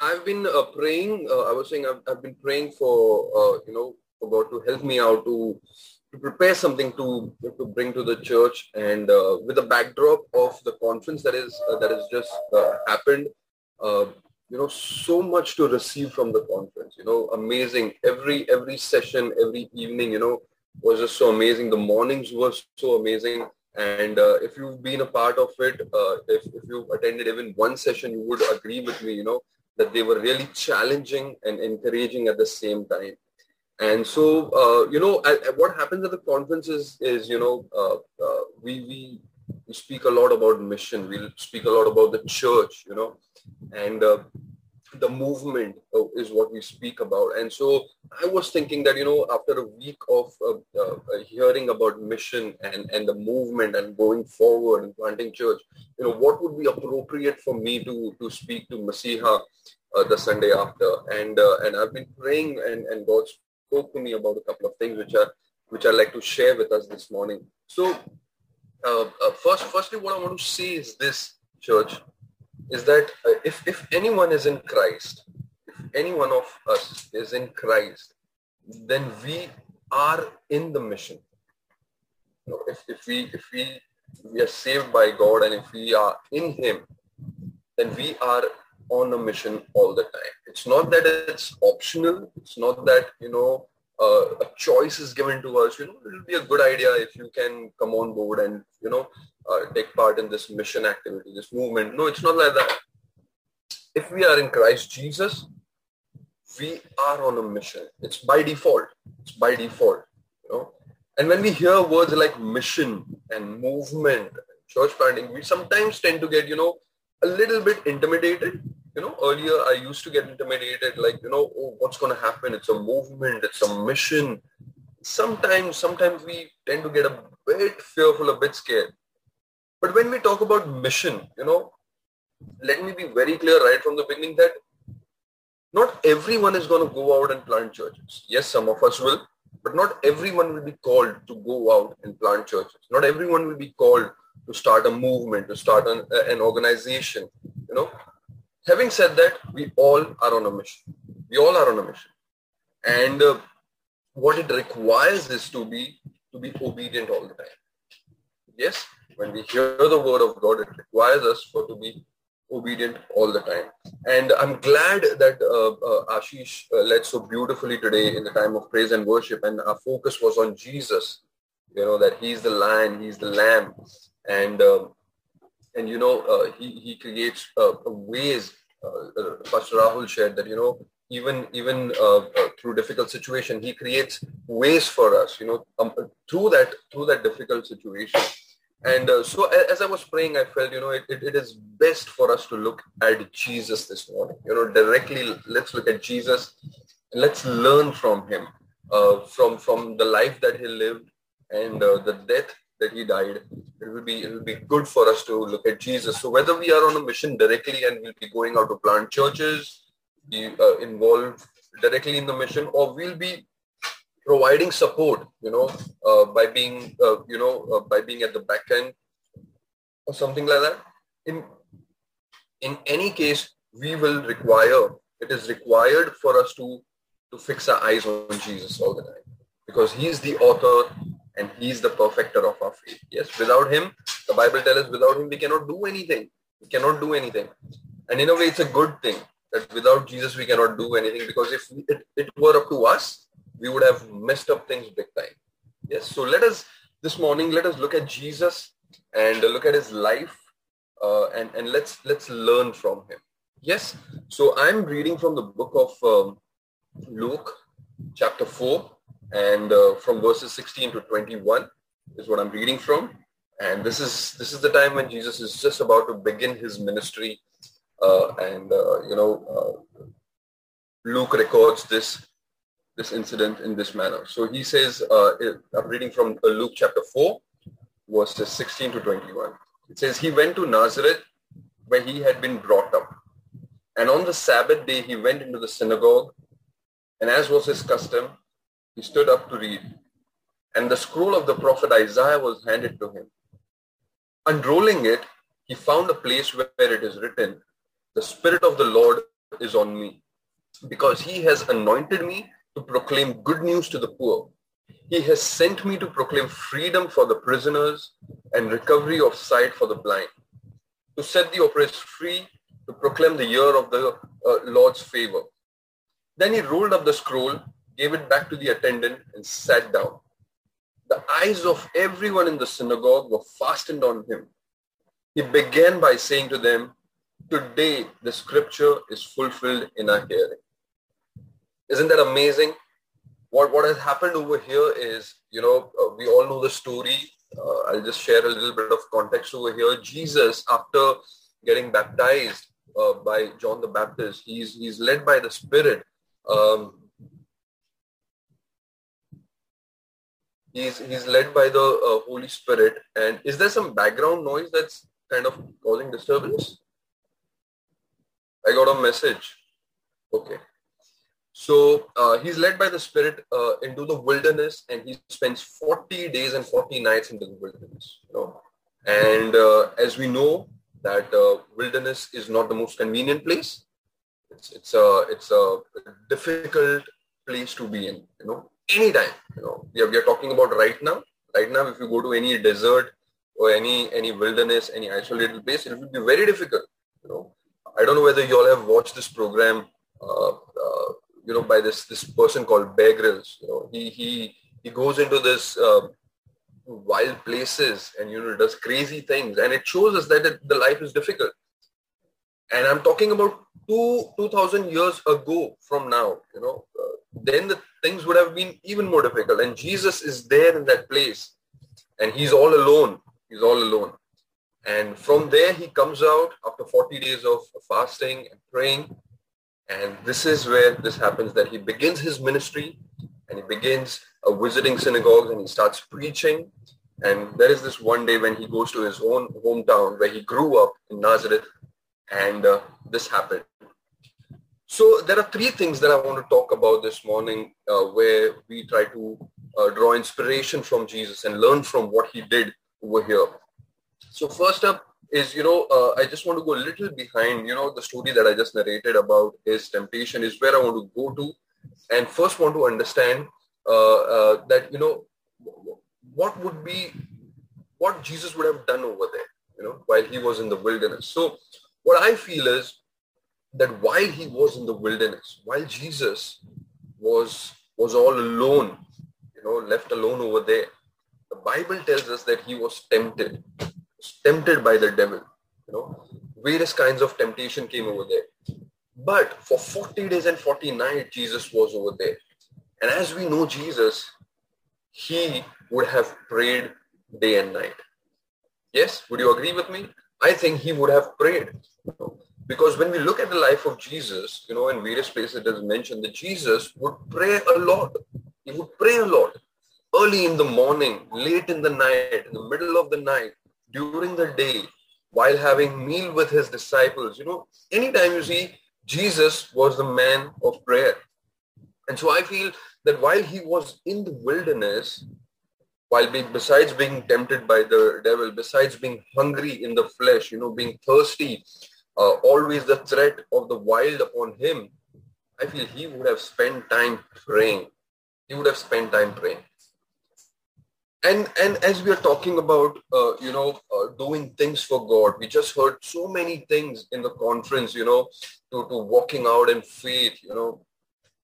I've been uh, praying. Uh, I was saying I've, I've been praying for uh, you know for God to help me out to to prepare something to to bring to the church, and uh, with the backdrop of the conference that is uh, that has just uh, happened. you know, so much to receive from the conference. You know, amazing. Every every session, every evening, you know, was just so amazing. The mornings were so amazing. And uh, if you've been a part of it, uh, if, if you attended even one session, you would agree with me, you know, that they were really challenging and encouraging at the same time. And so, uh, you know, what happens at the conferences is, you know, uh, uh, we, we, we speak a lot about mission. We speak a lot about the church, you know, and uh, the movement is what we speak about. And so I was thinking that, you know, after a week of uh, uh, hearing about mission and, and the movement and going forward and planting church, you know, what would be appropriate for me to, to speak to Masiha uh, the Sunday after? And, uh, and I've been praying and, and God spoke to me about a couple of things which are which I'd like to share with us this morning. So uh, first, firstly, what I want to say is this, church, is that uh, if, if anyone is in Christ, if any one of us is in Christ, then we are in the mission. You know, if, if we if we we are saved by God and if we are in Him, then we are on a mission all the time. It's not that it's optional. It's not that you know uh, a choice is given to us. You know, it will be a good idea if you can come on board and you know uh, take part in this mission activity, this movement. No, it's not like that. If we are in Christ Jesus, we are on a mission. It's by default. It's by default. You know, and when we hear words like mission and movement, church planting, we sometimes tend to get you know a little bit intimidated. You know, earlier I used to get intimidated, like you know, oh, what's going to happen? It's a movement. It's a mission. Sometimes, sometimes we tend to get a bit fearful, a bit scared. But when we talk about mission, you know, let me be very clear right from the beginning that not everyone is going to go out and plant churches. Yes, some of us will, but not everyone will be called to go out and plant churches. Not everyone will be called to start a movement, to start an, an organization. You know, having said that, we all are on a mission. We all are on a mission, and uh, what it requires is to be to be obedient all the time. Yes, when we hear the word of God, it requires us for to be obedient all the time. And I'm glad that uh, uh, Ashish uh, led so beautifully today in the time of praise and worship. And our focus was on Jesus, you know, that he's the lion, he's the lamb. And, um, and you know, uh, he, he creates uh, ways, uh, Pastor Rahul shared that, you know, even even through difficult situation, he creates ways for us, you know, um, through that through that difficult situation and uh, so as I was praying, I felt, you know, it, it, it is best for us to look at Jesus this morning. You know, directly, let's look at Jesus and let's learn from him, uh, from, from the life that he lived and uh, the death that he died. It will be it will be good for us to look at Jesus. So whether we are on a mission directly and we'll be going out to plant churches, be uh, involved directly in the mission, or we'll be providing support, you know, uh, by being, uh, you know, uh, by being at the back end or something like that. In, in any case, we will require, it is required for us to, to fix our eyes on Jesus all the time because he is the author and he is the perfecter of our faith. Yes, without him, the Bible tells us without him, we cannot do anything. We cannot do anything. And in a way, it's a good thing that without Jesus, we cannot do anything because if it, it were up to us, we would have messed up things big time. Yes. So let us this morning let us look at Jesus and look at his life uh, and and let's let's learn from him. Yes. So I'm reading from the book of um, Luke, chapter four, and uh, from verses 16 to 21 is what I'm reading from. And this is this is the time when Jesus is just about to begin his ministry, uh, and uh, you know uh, Luke records this this incident in this manner. So he says, uh, I'm reading from uh, Luke chapter 4, verses 16 to 21. It says, he went to Nazareth where he had been brought up. And on the Sabbath day, he went into the synagogue. And as was his custom, he stood up to read. And the scroll of the prophet Isaiah was handed to him. Unrolling it, he found a place where it is written, the Spirit of the Lord is on me because he has anointed me to proclaim good news to the poor. He has sent me to proclaim freedom for the prisoners and recovery of sight for the blind, to set the oppressed free, to proclaim the year of the uh, Lord's favor. Then he rolled up the scroll, gave it back to the attendant, and sat down. The eyes of everyone in the synagogue were fastened on him. He began by saying to them, Today the scripture is fulfilled in our hearing. Isn't that amazing? What, what has happened over here is, you know, uh, we all know the story. Uh, I'll just share a little bit of context over here. Jesus, after getting baptized uh, by John the Baptist, he's, he's led by the Spirit. Um, he's, he's led by the uh, Holy Spirit. And is there some background noise that's kind of causing disturbance? I got a message. Okay. So uh, he's led by the Spirit uh, into the wilderness, and he spends 40 days and 40 nights in the wilderness. You know? And uh, as we know, that uh, wilderness is not the most convenient place. It's it's a it's a difficult place to be in. You know, anytime. You know, we are, we are talking about right now. Right now, if you go to any desert or any any wilderness, any isolated place, it will be very difficult. You know, I don't know whether you all have watched this program. Uh, uh, you know, by this this person called Bear Grylls. You know, he he he goes into this uh, wild places and you know does crazy things, and it shows us that it, the life is difficult. And I'm talking about two two thousand years ago from now. You know, uh, then the things would have been even more difficult. And Jesus is there in that place, and he's all alone. He's all alone. And from there, he comes out after 40 days of fasting and praying and this is where this happens that he begins his ministry and he begins uh, visiting synagogues and he starts preaching. And there is this one day when he goes to his own hometown where he grew up in Nazareth and uh, this happened. So there are three things that I want to talk about this morning uh, where we try to uh, draw inspiration from Jesus and learn from what he did over here. So first up, is, you know, uh, I just want to go a little behind, you know, the story that I just narrated about his temptation is where I want to go to and first want to understand uh, uh, that, you know, what would be, what Jesus would have done over there, you know, while he was in the wilderness. So what I feel is that while he was in the wilderness, while Jesus was, was all alone, you know, left alone over there, the Bible tells us that he was tempted tempted by the devil. You know, various kinds of temptation came over there. But for 40 days and 40 nights, Jesus was over there. And as we know Jesus, he would have prayed day and night. Yes, would you agree with me? I think he would have prayed. Because when we look at the life of Jesus, you know, in various places it is mentioned that Jesus would pray a lot. He would pray a lot. Early in the morning, late in the night, in the middle of the night, during the day while having meal with his disciples. You know, anytime you see Jesus was the man of prayer. And so I feel that while he was in the wilderness, while being, besides being tempted by the devil, besides being hungry in the flesh, you know, being thirsty, uh, always the threat of the wild upon him, I feel he would have spent time praying. He would have spent time praying and and as we are talking about uh, you know uh, doing things for god we just heard so many things in the conference you know to, to walking out in faith you know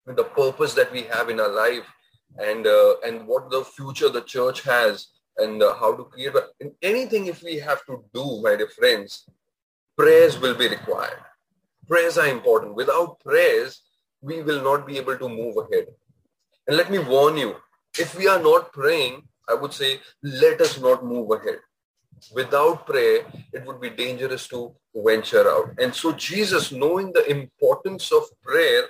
the purpose that we have in our life and uh, and what the future the church has and uh, how to create in anything if we have to do my dear friends prayers will be required prayers are important without prayers we will not be able to move ahead and let me warn you if we are not praying I would say, let us not move ahead. Without prayer, it would be dangerous to venture out. And so Jesus, knowing the importance of prayer,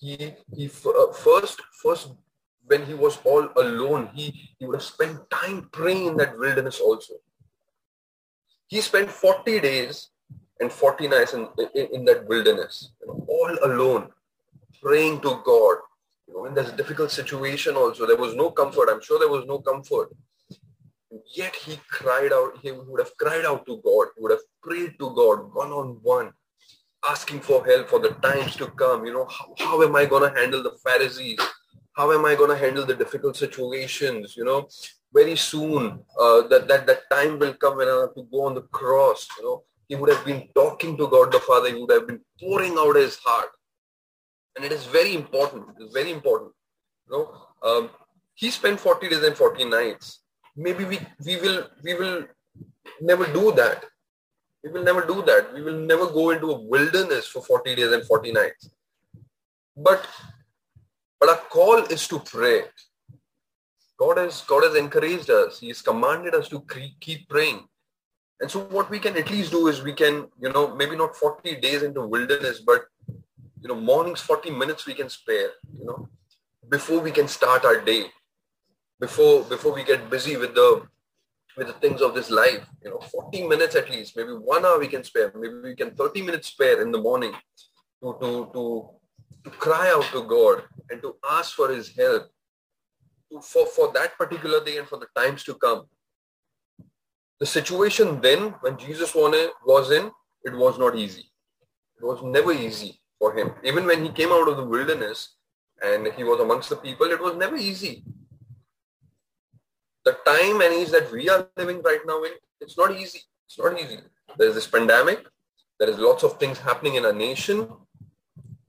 he, he uh, first, first when he was all alone, he, he would have spent time praying in that wilderness also. He spent 40 days and 40 nights in, in, in that wilderness, you know, all alone, praying to God, you know, in this difficult situation also, there was no comfort. I'm sure there was no comfort. Yet he cried out, he would have cried out to God. He would have prayed to God one on one. asking for help for the times to come. You know, how, how am I going to handle the Pharisees? How am I going to handle the difficult situations? You know, very soon uh, that, that, that time will come when I have to go on the cross. You know, he would have been talking to God the Father. He would have been pouring out his heart. And it is very important. It is very important. You know, um, he spent 40 days and 40 nights. Maybe we, we will we will never do that. We will never do that. We will never go into a wilderness for 40 days and 40 nights. But but our call is to pray. God has God has encouraged us. He has commanded us to keep praying. And so what we can at least do is we can, you know, maybe not 40 days into wilderness, but you know, mornings 40 minutes we can spare, you know, before we can start our day, before before we get busy with the with the things of this life, you know, 40 minutes at least, maybe one hour we can spare, maybe we can 30 minutes spare in the morning to to to to cry out to God and to ask for his help for, for that particular day and for the times to come. The situation then when Jesus was in, it was not easy. It was never easy for him. Even when he came out of the wilderness and he was amongst the people, it was never easy. The time and age that we are living right now in, it's not easy. It's not easy. There's this pandemic. There is lots of things happening in our nation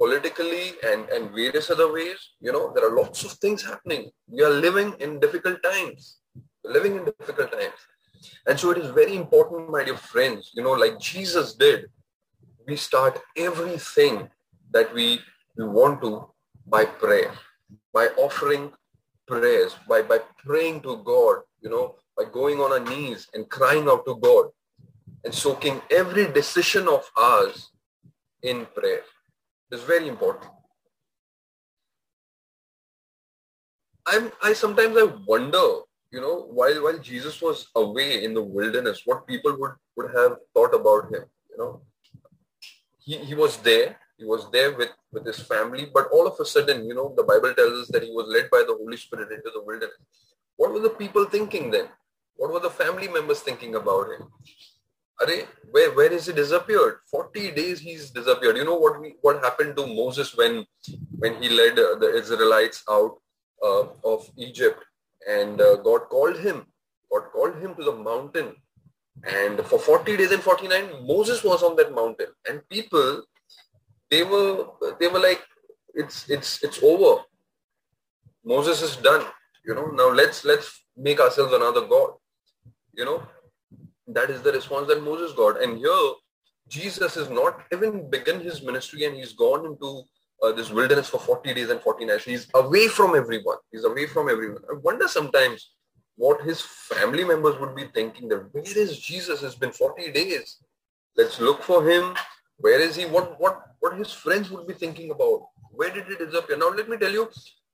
politically and, and various other ways. You know, there are lots of things happening. We are living in difficult times, living in difficult times. And so it is very important, my dear friends, you know, like Jesus did, we start everything that we, we want to by prayer, by offering prayers, by, by praying to God, you know, by going on our knees and crying out to God and soaking every decision of ours in prayer. It's very important. I'm, I sometimes I wonder, you know, while while Jesus was away in the wilderness, what people would, would have thought about him. You know, he, he was there, he was there with, with his family, but all of a sudden, you know, the Bible tells us that he was led by the Holy Spirit into the wilderness. What were the people thinking then? What were the family members thinking about him? Are, where where is he disappeared? 40 days he's disappeared. You know what we, what happened to Moses when when he led uh, the Israelites out uh, of Egypt and uh, God called him. God called him to the mountain and for 40 days and 49 Moses was on that mountain and people they were they were like it's it's it's over. Moses is done. You know now let's let's make ourselves another God. You know that is the response that Moses got. And here, Jesus has not even begun his ministry and he's gone into uh, this wilderness for 40 days and 40 nights. He's away from everyone. He's away from everyone. I wonder sometimes what his family members would be thinking that where is Jesus? It's been 40 days. Let's look for him. Where is he? What what what his friends would be thinking about? Where did he disappear? Now let me tell you,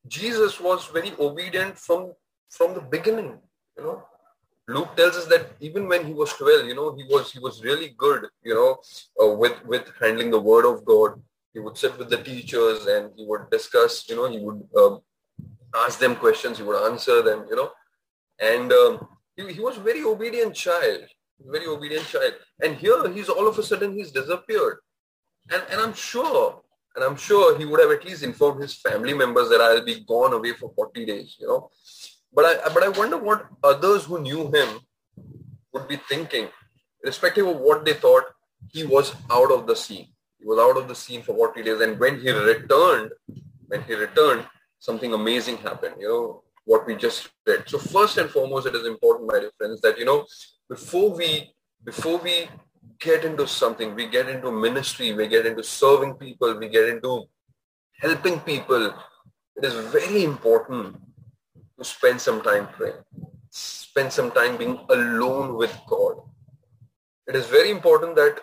Jesus was very obedient from from the beginning. You know, Luke tells us that even when he was 12, you know, he was he was really good, you know, uh, with with handling the word of God. He would sit with the teachers and he would discuss, you know, he would uh, ask them questions, he would answer them, you know, and um, he, he was very obedient child, very obedient child. And here he's all of a sudden he's disappeared, and and I'm sure. And I'm sure he would have at least informed his family members that I'll be gone away for 40 days, you know. But I but I wonder what others who knew him would be thinking, irrespective of what they thought. He was out of the scene. He was out of the scene for 40 days, and when he returned, when he returned, something amazing happened. You know what we just read. So first and foremost, it is important, my dear friends, that you know before we before we get into something, we get into ministry, we get into serving people, we get into helping people. It is very important to spend some time praying, spend some time being alone with God. It is very important that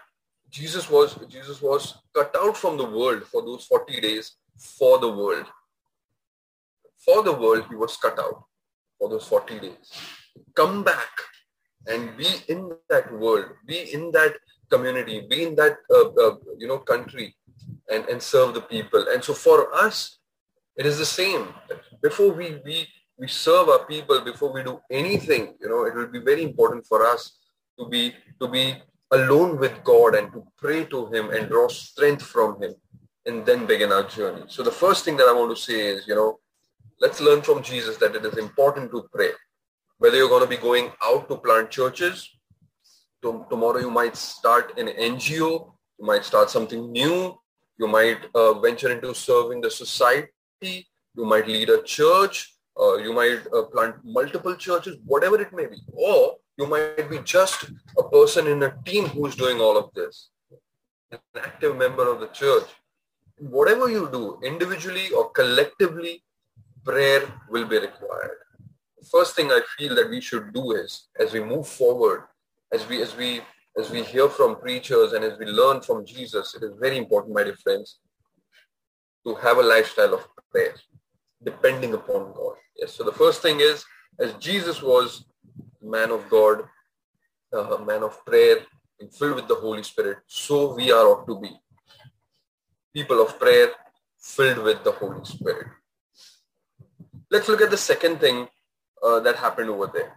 Jesus was Jesus was cut out from the world for those 40 days for the world. For the world, he was cut out for those 40 days. Come back and be in that world, be in that community, be in that uh, uh, you know country, and and serve the people. And so for us, it is the same. Before we we we serve our people before we do anything you know it will be very important for us to be to be alone with God and to pray to him and draw strength from him and then begin our journey. So the first thing that I want to say is, you know, let's learn from Jesus that it is important to pray. Whether you're going to be going out to plant churches, to, tomorrow you might start an NGO, you might start something new, you might uh, venture into serving the society, you might lead a church, uh, you might uh, plant multiple churches, whatever it may be. Or you might be just a person in a team who's doing all of this, an active member of the church. Whatever you do, individually or collectively, prayer will be required. The first thing I feel that we should do is, as we move forward, as we as we as we hear from preachers and as we learn from Jesus, it is very important, my dear friends, to have a lifestyle of prayer, depending upon God. Yes. So the first thing is, as Jesus was man of God, a man of prayer, and filled with the Holy Spirit, so we are ought to be. People of prayer, filled with the Holy Spirit. Let's look at the second thing uh, that happened over there.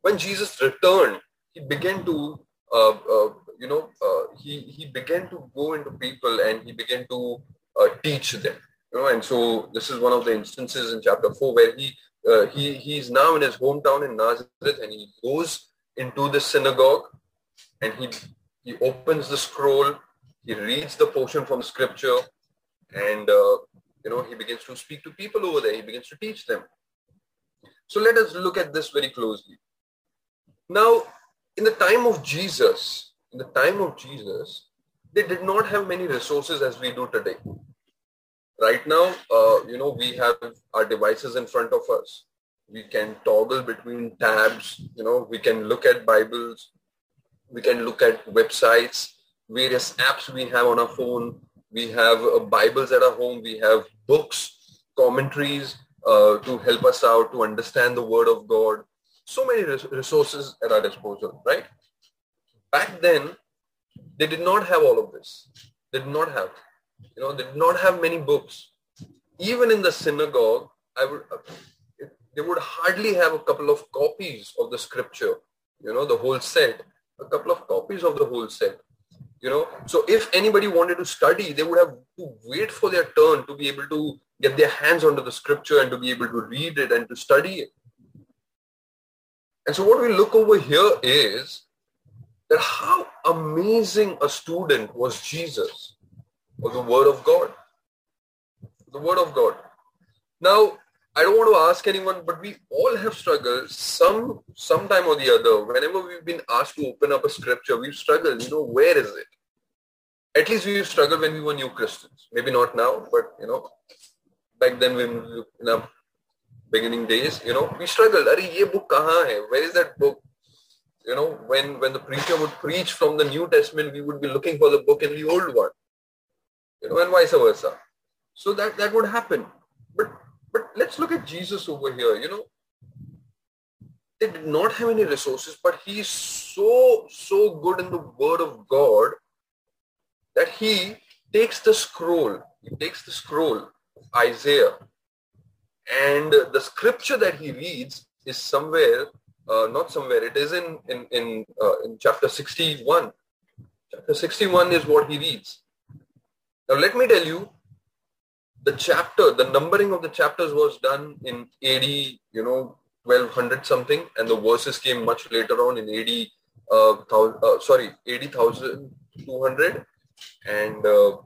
When Jesus returned, he began to, uh, uh, you know, uh, he, he began to go into people and he began to uh, teach them. You know, and so this is one of the instances in chapter 4 where he uh, he he's now in his hometown in Nazareth and he goes into the synagogue and he he opens the scroll he reads the portion from scripture and uh, you know he begins to speak to people over there. He begins to teach them. So let us look at this very closely. Now in the time of jesus in the time of jesus they did not have many resources as we do today right now, uh, you know, we have our devices in front of us. We can toggle between tabs, you know, we can look at Bibles, we can look at websites, various apps we have on our phone. We have uh, Bibles at our home. We have books, commentaries uh, to help us out to understand the Word of God. So many res- resources at our disposal, right? Back then, they did not have all of this. They did not have. You know, they did not have many books. Even in the synagogue, I would uh, they would hardly have a couple of copies of the scripture. You know, the whole set, a couple of copies of the whole set. You know, so if anybody wanted to study, they would have to wait for their turn to be able to get their hands onto the scripture and to be able to read it and to study it. And so what we look over here is that how amazing a student was Jesus or the Word of God. The Word of God. Now, I don't want to ask anyone, but we all have struggled some sometime or the other. Whenever we've been asked to open up a scripture, we've struggled. You know, where is it? At least we've struggled when we were new Christians. Maybe not now, but you know, back then when we in our beginning days, you know, we struggled. Are ye book kahan hai? Where is that book? You know, when when the preacher would preach from the New Testament, we would be looking for the book in the old one you know, and vice versa. So that, that would happen. But but let's look at Jesus over here, you know. They did not have any resources, but he's so, so good in the word of God that he takes the scroll, he takes the scroll, Isaiah, and the scripture that he reads is somewhere, uh, not somewhere, it is in, in, in, uh, in chapter 61. Chapter 61 is what he reads. Now let me tell you, the chapter, the numbering of the chapters was done in AD, you know, 1200 something, and the verses came much later on in AD, uh, uh, sorry, 80,200, and uh,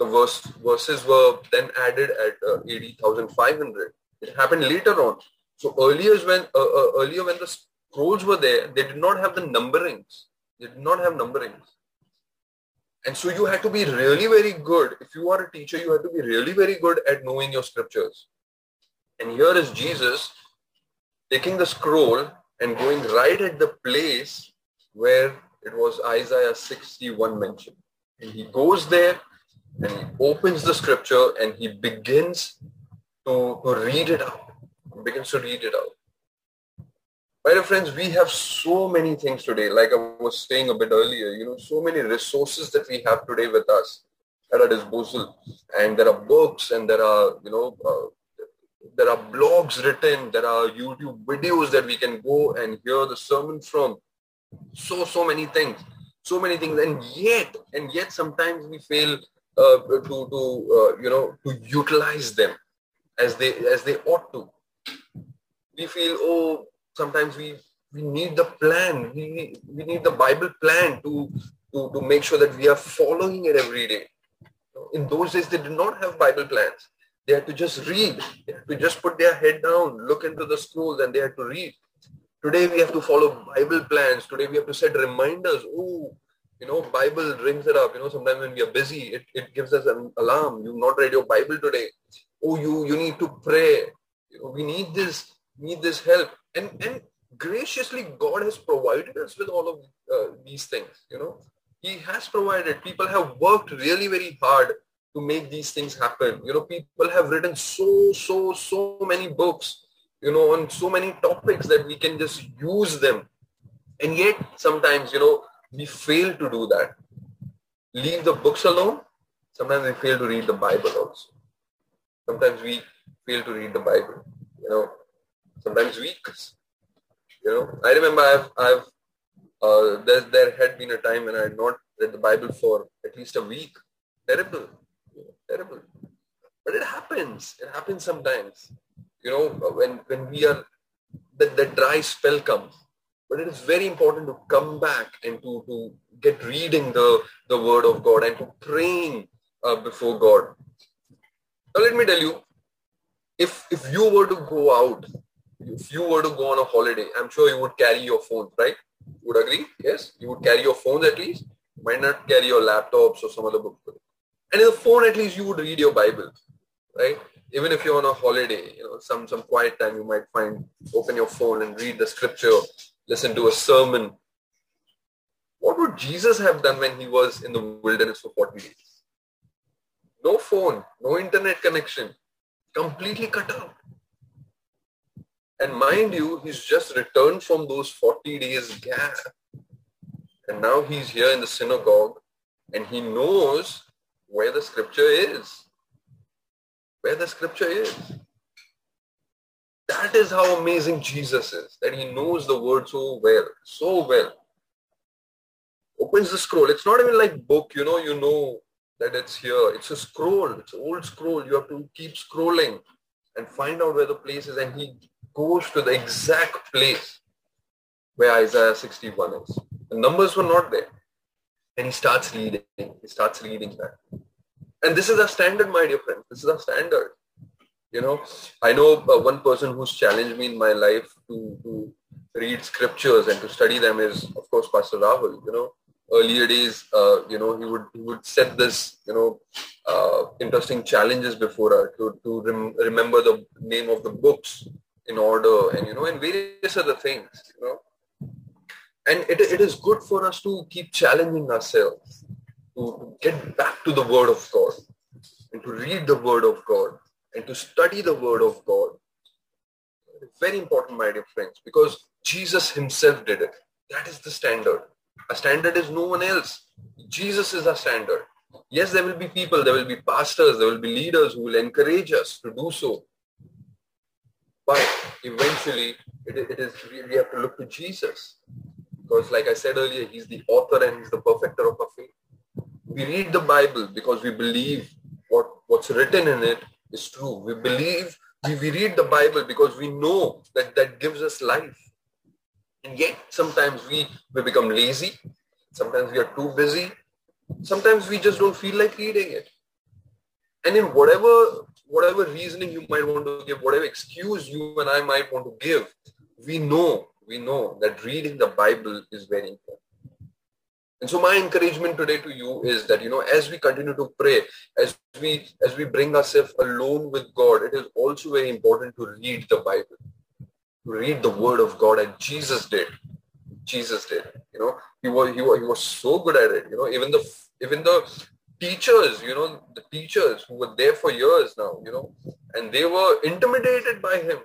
the verse, verses were then added at uh, 80,500. It happened later on. So earlier when uh, uh, earlier when the scrolls were there, they did not have the numberings. They did not have numberings. And so you had to be really very good. If you are a teacher, you had to be really very good at knowing your scriptures. And here is Jesus taking the scroll and going right at the place where it was Isaiah 61 mentioned. And he goes there and he opens the scripture and he begins to, read it out. He begins to read it out. My dear friends, we have so many things today, like I was saying a bit earlier, you know, so many resources that we have today with us at our disposal. And there are books and there are, you know, uh, there are blogs written, there are YouTube videos that we can go and hear the sermon from. So, so many things, so many things. And yet, and yet sometimes we fail uh, to, to uh, you know, to utilize them as they, as they ought to. We feel, oh, sometimes we, we need the plan. We, we need the Bible plan to, to, to make sure that we are following it every day. In those days, they did not have Bible plans. They had to just read. They had to just put their head down, look into the scrolls, and they had to read. Today we have to follow Bible plans. Today we have to set reminders. Oh, you know, Bible rings it up. You know, sometimes when we are busy, it, it gives us an alarm. You've not read your Bible today. Oh, you you need to pray. You know, we need this, need this help. And and graciously, God has provided us with all of uh, these things. You know, He has provided. People have worked really very hard to make these things happen. You know, people have written so, so, so many books, you know, on so many topics that we can just use them. And yet sometimes, you know, we fail to do that. Leave the books alone. Sometimes we fail to read the Bible also. Sometimes we fail to read the Bible, you know, sometimes weeks. You know, I remember I've, I've, uh, there, there had been a time when I had not read the Bible for at least a week. Terrible terrible. But it happens. It happens sometimes. You know, when, when we are, that, that dry spell comes. But it is very important to come back and to, to get reading the, the word of God and to praying uh, before God. Now let me tell you, if, if you were to go out, if you were to go on a holiday, I'm sure you would carry your phone, right? Would agree? Yes? You would carry your phones at least. You might not carry your laptops or some other book. And in the phone, at least you would read your Bible, right? Even if you're on a holiday, you know, some some quiet time, you might find open your phone and read the scripture, listen to a sermon. What would Jesus have done when he was in the wilderness for 40 days? No phone, no internet connection, completely cut out. And mind you, he's just returned from those 40 days gap. And now he's here in the synagogue and he knows where the scripture is. Where the scripture is. That is how amazing Jesus is, that he knows the word so well, so well. Opens the scroll. It's not even like book, you know, you know that it's here. It's a scroll. It's an old scroll. You have to keep scrolling and find out where the place is. And he goes to the exact place where Isaiah 61 is. The numbers were not there. And he starts reading. He starts reading that. And this is a standard, my dear friends. This is a standard. You know, I know uh, one person who's challenged me in my life to, to read scriptures and to study them is, of course, Pastor Rahul. You know, earlier days, uh, you know, he would he would set this, you know, uh, interesting challenges before us to to rem- remember the name of the books in order, and you know, and various other things. You know, and it it is good for us to keep challenging ourselves to get back to the Word of God and to read the Word of God and to study the Word of God. Very important, my dear friends, because Jesus himself did it. That is the standard. A standard is no one else. Jesus is a standard. Yes, there will be people, there will be pastors, there will be leaders who will encourage us to do so. But eventually, it, it is we have to look to Jesus. Because like I said earlier, he's the author and he's the perfecter of our faith we read the Bible because we believe what, what's written in it is true. We believe, we, we read the Bible because we know that that gives us life. And yet sometimes we, we become lazy. Sometimes we are too busy. Sometimes we just don't feel like reading it. And in whatever whatever reasoning you might want to give, whatever excuse you and I might want to give, we know, we know that reading the Bible is very important. And so my encouragement today to you is that, you know, as we continue to pray, as we, as we bring ourselves alone with God, it is also very important to read the Bible, to read the word of God. And Jesus did. Jesus did. You know, he was, he was, he was so good at it. You know, even the, even the teachers, you know, the teachers who were there for years now, you know, and they were intimidated by him.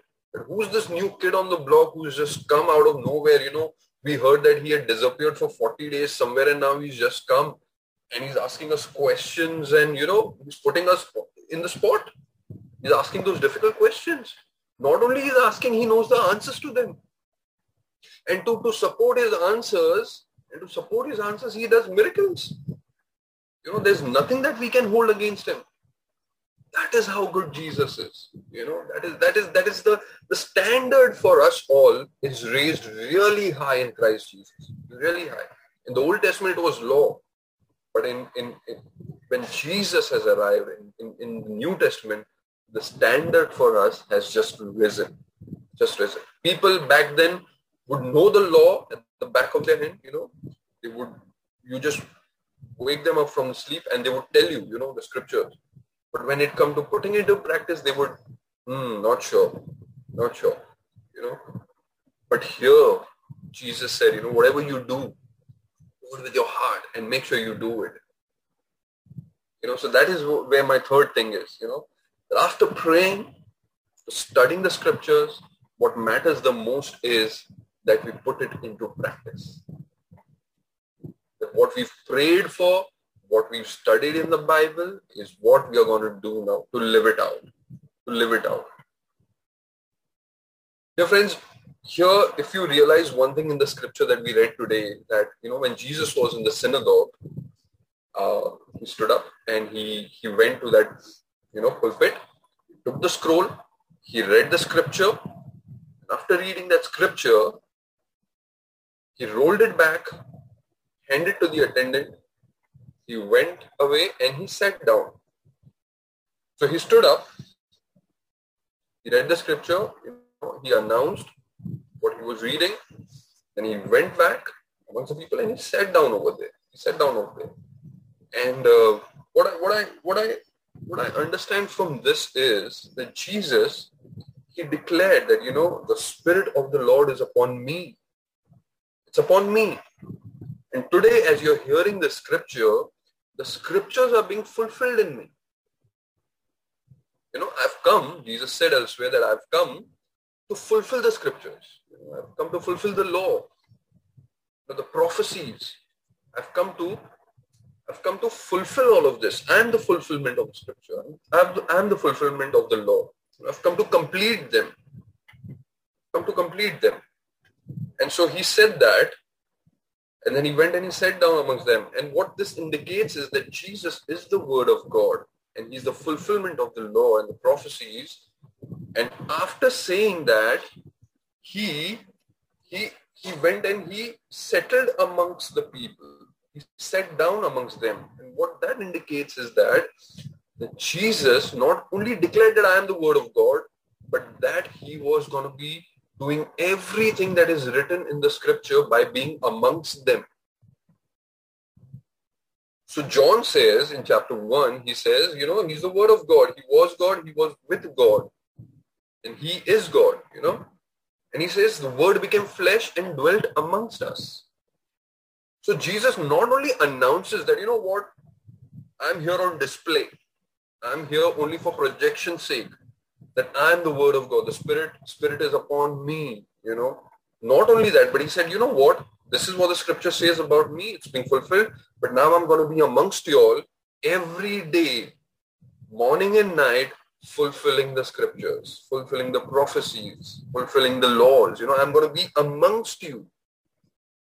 Who's this new kid on the block who's just come out of nowhere, you know, we heard that he had disappeared for 40 days somewhere and now he's just come. And he's asking us questions and you know he's putting us in the spot. He's asking those difficult questions. Not only he's asking he knows the answers to them. And to, to support his answers, and to support his answers, he does miracles. You know, there's nothing that we can hold against him. That is how good Jesus is. You know, that is that is that is the, the standard for us all is raised really high in Christ Jesus. Really high. In the Old Testament it was law. But in, in, in when Jesus has arrived in, in, in the New Testament, the standard for us has just risen. Just risen. People back then would know the law at the back of their hand, you know. They would you just wake them up from sleep and they would tell you, you know, the scriptures. But when it come to putting it into practice, they would, hmm, not sure, not sure, you know. But here, Jesus said, you know, whatever you do, do it with your heart and make sure you do it. You know, so that is where my third thing is, you know. After praying, studying the scriptures, what matters the most is that we put it into practice. What we've prayed for, what we've studied in the Bible is what we are going to do now to live it out. To live it out. Dear friends, here if you realize one thing in the scripture that we read today, that you know when Jesus was in the synagogue, uh, he stood up and he he went to that you know pulpit, took the scroll, he read the scripture. After reading that scripture, he rolled it back, handed to the attendant, he went away and he sat down. So he stood up, he read the scripture, he announced what he was reading, and he went back amongst the people and he sat down over there. He sat down over there. And uh, what I what I what I what I understand from this is that Jesus he declared that you know the spirit of the Lord is upon me. It's upon me. And today, as you're hearing the scripture, the scriptures are being fulfilled in me. You know, I've come, Jesus said elsewhere that I've come to fulfill the scriptures. You know, I've come to fulfill the law, the prophecies. I've come to I've come to fulfill all of this. I am the fulfillment of the scripture. I am the fulfillment of the law. I've come to complete them. Come to complete them. And so he said that and then he went and he sat down amongst them. And what this indicates is that Jesus is the word of God and he's the fulfillment of the law and the prophecies. And after saying that, he he he went and he settled amongst the people. He sat down amongst them. And what that indicates is that, that Jesus not only declared that I am the word of God, but that he was going to be doing everything that is written in the scripture by being amongst them. So John says in chapter 1, he says, you know, he's the word of God. He was God, he was with God. And he is God, you know. And he says the word became flesh and dwelt amongst us. So Jesus not only announces that, you know what, I'm here on display. I'm here only for projection's sake that I am the word of God. The Spirit, Spirit is upon me, you know. Not only that, but he said, you know what? This is what the scripture says about me. It's being fulfilled. But now I'm going to be amongst you all every day, morning and night, fulfilling the scriptures, fulfilling the prophecies, fulfilling the laws. You know, I'm going to be amongst you,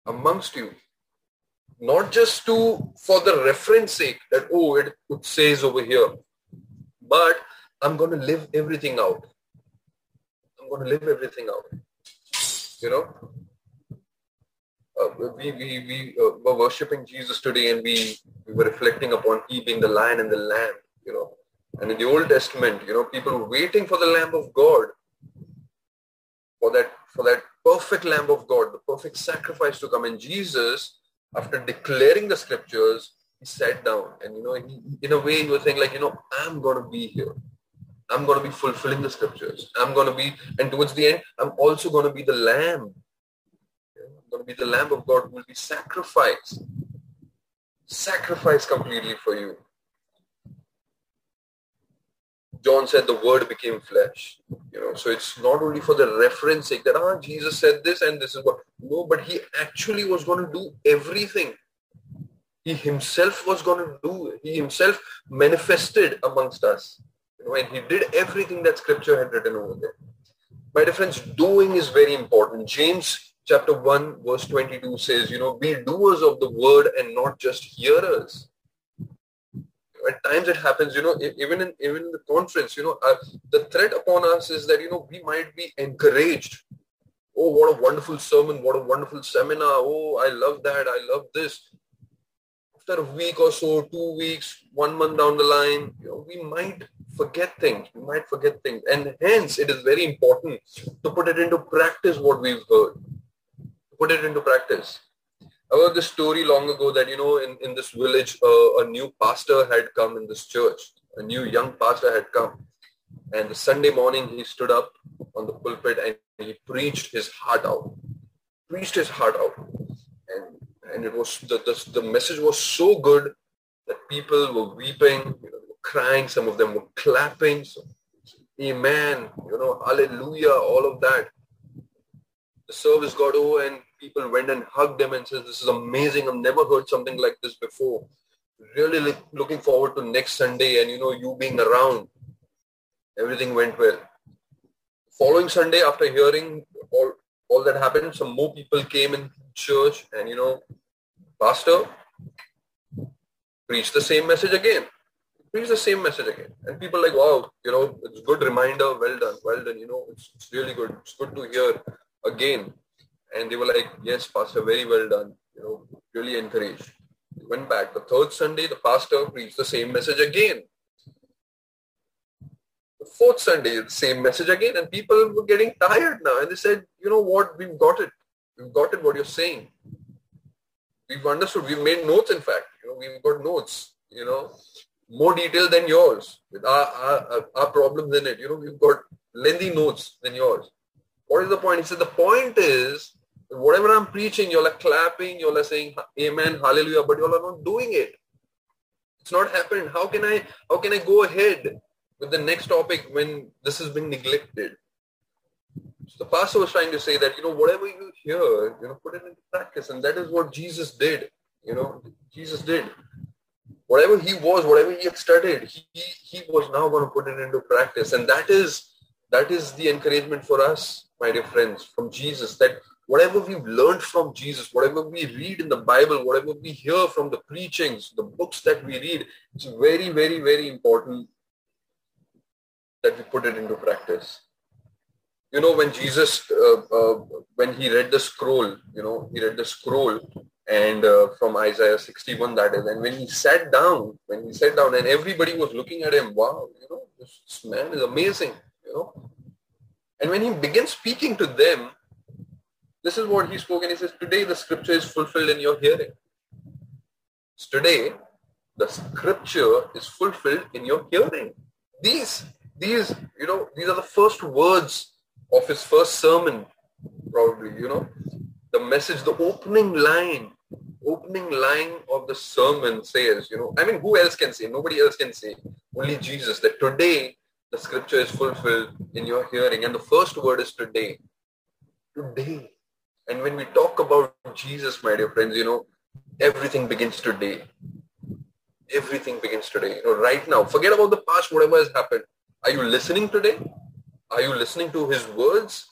amongst you. Not just to, for the reference sake that, oh, it, it says over here, but I'm going to live everything out. I'm going to live everything out. You know, uh, we we, we uh, were worshiping Jesus today, and we, we were reflecting upon He being the Lion and the Lamb. You know, and in the Old Testament, you know, people were waiting for the Lamb of God, for that for that perfect Lamb of God, the perfect sacrifice to come. And Jesus, after declaring the Scriptures, he sat down, and you know, he, in a way, he was saying like, you know, I'm going to be here. I'm going to be fulfilling the scriptures. I'm going to be, and towards the end, I'm also going to be the lamb. I'm going to be the lamb of God who will be sacrificed. Sacrificed completely for you. John said the word became flesh. You know, so it's not only for the reference sake that ah Jesus said this and this is what no, but he actually was going to do everything. He himself was going to do. He himself manifested amongst us. And he did everything that scripture had written over there. My difference, doing is very important. James chapter 1 verse 22 says, you know, be doers of the word and not just hearers. At times it happens, you know, even in even in the conference, you know, uh, the threat upon us is that, you know, we might be encouraged. Oh, what a wonderful sermon. What a wonderful seminar. Oh, I love that. I love this. After a week or so, two weeks, one month down the line, you know, we might forget things. We might forget things. And hence, it is very important to put it into practice what we've heard put it into practice. I heard this story long ago that, you know, in, in this village, uh, a new pastor had come in this church. A new young pastor had come. And the Sunday morning, he stood up on the pulpit and he preached his heart out. Preached his heart out. And, it was, the, the, the message was so good that people were weeping, you know, crying. Some of them were clapping. So, amen, you know, hallelujah, all of that. The service got over and people went and hugged him and said, this is amazing. I've never heard something like this before. Really looking forward to next Sunday and, you know, you being around. Everything went well. Following Sunday, after hearing all, all that happened, some more people came in church and, you know, pastor preached the same message again. Preach the same message again. And people like, wow, you know, it's good reminder. Well done. Well done. You know, it's, it's really good. It's good to hear again. And they were like, yes, pastor, very well done. You know, really encouraged. We went back. The third Sunday, the pastor preached the same message again. The fourth Sunday, the same message again. And people were getting tired now. And they said, you know what, we've got it. We've got it what you're saying. We've understood. We've made notes, in fact. You know, we've got notes, you know, more detail than yours with our, our, our problems in it. You know, we've got lengthy notes than yours. What is the point? He said, the point is whatever I'm preaching, you're like clapping, you're like saying amen, hallelujah, but you're not doing it. It's not happened. How can I how can I go ahead with the next topic when this has been neglected? So the pastor was trying to say that, you know, whatever you hear, you know, put it into practice. And that is what Jesus did. You know, Jesus did. Whatever he was, whatever he had studied, he, he was now going to put it into practice. And that is that is the encouragement for us, my dear friends, from Jesus, that whatever we've learned from Jesus, whatever we read in the Bible, whatever we hear from the preachings, the books that we read, it's very, very, very important that we put it into practice. You know, when Jesus, uh, uh, when he read the scroll, you know, he read the scroll and uh, from Isaiah 61 that is, and when he sat down, when he sat down and everybody was looking at him, wow, you know, this man is amazing, you know. And when he began speaking to them, this is what he spoke and he says, today the scripture is fulfilled in your hearing. Today, the scripture is fulfilled in your hearing. These, these, you know, these are the first words of his first sermon, probably, you know. The message, the opening line, opening line of the sermon says, you know, I mean, who else can say? Nobody else can say. Only Jesus, that today the scripture is fulfilled in your hearing. And the first word is today. Today. And when we talk about Jesus, my dear friends, you know, everything begins today. Everything begins today. You know, right now. Forget about the past, whatever has happened. Are you listening today? Are you listening to his words?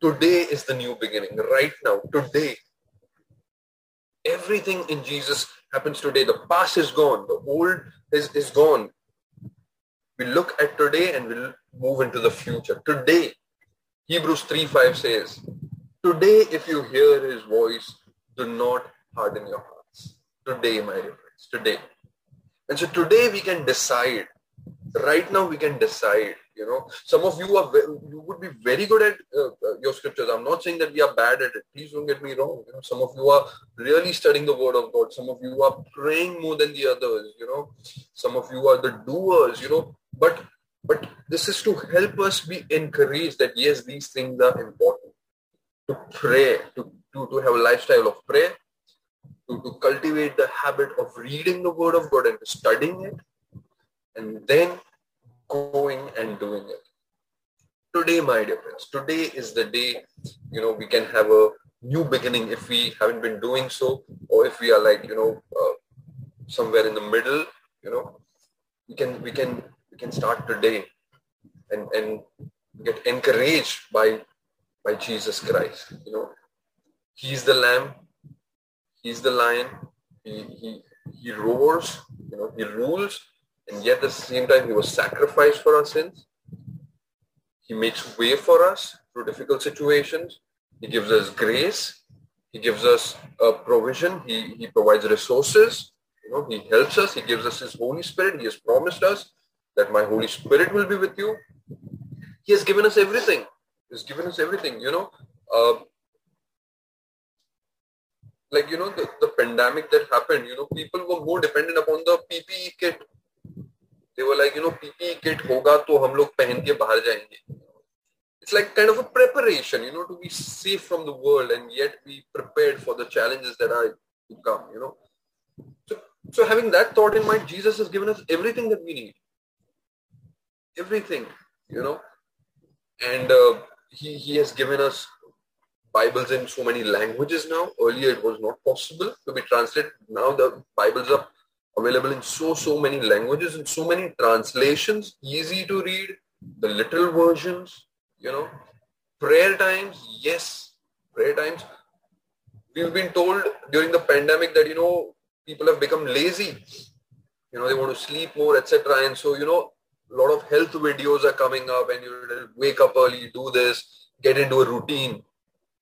Today is the new beginning. Right now. Today. Everything in Jesus happens today. The past is gone. The old is, is gone. We look at today and we'll move into the future. Today, Hebrews 3 5 says, Today, if you hear his voice, do not harden your hearts. Today, my dear friends, today. And so today we can decide. Right now we can decide. You know, some of you are you would be very good at uh, uh, your scriptures. I'm not saying that we are bad at it. Please don't get me wrong. You know, some of you are really studying the Word of God. Some of you are praying more than the others. You know, some of you are the doers. You know, but but this is to help us be encouraged that yes, these things are important to pray, to, to, to have a lifestyle of prayer, to, to cultivate the habit of reading the Word of God and studying it, and then going and doing it. Today, my dear friends, today is the day, you know, we can have a new beginning if we haven't been doing so, or if we are like, you know, uh, somewhere in the middle, you know, we can, we can, we can start today and, and get encouraged by by Jesus Christ. You know, He's the Lamb, He's the Lion. He he he roars. You know, He rules, and yet at the same time He was sacrificed for our sins. He makes way for us through difficult situations. He gives us grace. He gives us a provision. He, he provides resources. You know, he helps us. He gives us his Holy Spirit. He has promised us that my Holy Spirit will be with you. He has given us everything. He's given us everything, you know. Uh, like, you know, the, the pandemic that happened, you know, people were more dependent upon the PPE kit. They were like, you know, PPE kit hoga to hum log pehen ke bahar jayenge. It's like kind of a preparation, you know, to be safe from the world and yet be prepared for the challenges that are to come, you know. So, so having that thought in mind, Jesus has given us everything that we need. Everything, you know. And uh, he, he has given us Bibles in so many languages now. Earlier it was not possible to be translated. Now the Bibles are available in so, so many languages and so many translations, easy to read, the literal versions, you know. Prayer times, yes, prayer times. We've been told during the pandemic that, you know, people have become lazy. You know, they want to sleep more, etc. And so, you know, a lot of health videos are coming up and you wake up early, do this, get into a routine.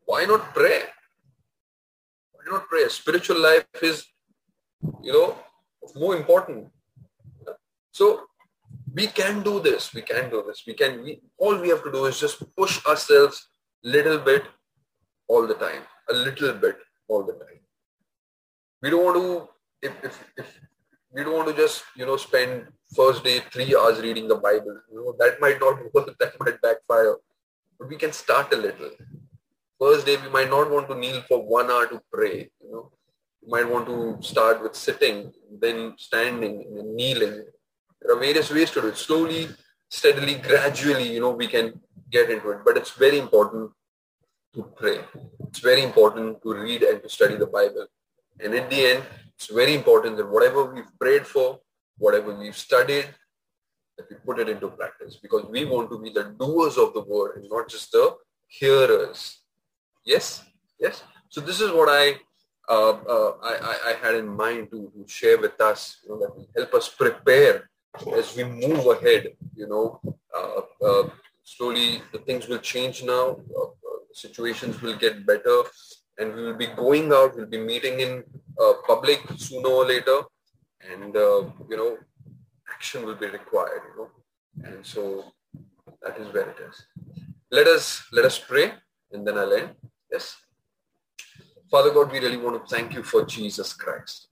Why not pray? Why not pray? Spiritual life is, you know, more important. So we can do this. We can do this. We can. We, all we have to do is just push ourselves little bit all the time. A little bit all the time. We don't want to. If, if, if we don't want to just you know spend first day three hours reading the Bible. You know that might not work. That might backfire. But we can start a little. First day we might not want to kneel for one hour to pray. You know, you might want to start with sitting, then standing, and kneeling. There are various ways to do it. Slowly, steadily, gradually. You know, we can get into it. But it's very important to pray. It's very important to read and to study the Bible. And at the end, it's very important that whatever we've prayed for, whatever we've studied, that we put it into practice because we want to be the doers of the word and not just the hearers. Yes? Yes? So this is what I uh, uh, I, I, had in mind to, to share with us, you know, that will help us prepare as we move ahead, you know, uh, uh slowly the things will change now, uh, situations will get better and we will be going out, we'll be meeting in public sooner or later and, you know, action will be required, you know, and so that is where it is. Let us, let us pray and then I'll end. Yes. Father God, we really want to thank you for Jesus Christ.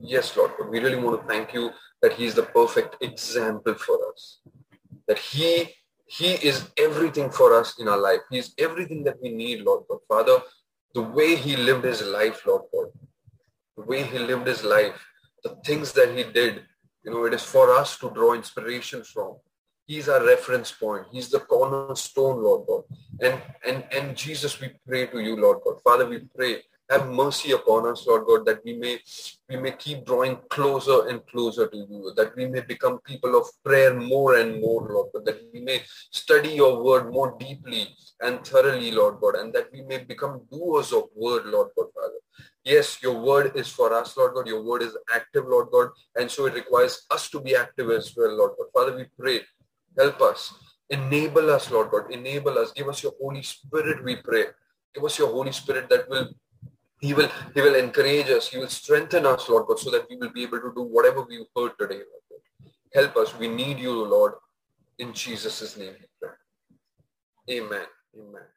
Yes, Lord God, we really want to thank you that he is the perfect example for us. That he he is everything for us in our life. He is everything that we need, Lord God. Father, the way he lived his life, Lord God, the way he lived his life, the things that he did, you know, it is for us to draw inspiration from. He's our reference point. He's the cornerstone, Lord God. And, and, and Jesus, we pray to you, Lord God. Father, we pray have mercy upon us, Lord God, that we may we may keep drawing closer and closer to you, that we may become people of prayer more and more, Lord God, that we may study your word more deeply and thoroughly, Lord God, and that we may become doers of word, Lord God, Father. Yes, your word is for us, Lord God. Your word is active, Lord God, and so it requires us to be active as well, Lord God. Father, we pray, help us, enable us, Lord God, enable us, give us your Holy Spirit, we pray. Give us your Holy Spirit that will he will, he will encourage us. He will strengthen us, Lord God, so that we will be able to do whatever we've heard today. Help us. We need you, Lord. In Jesus' name. Amen. Amen.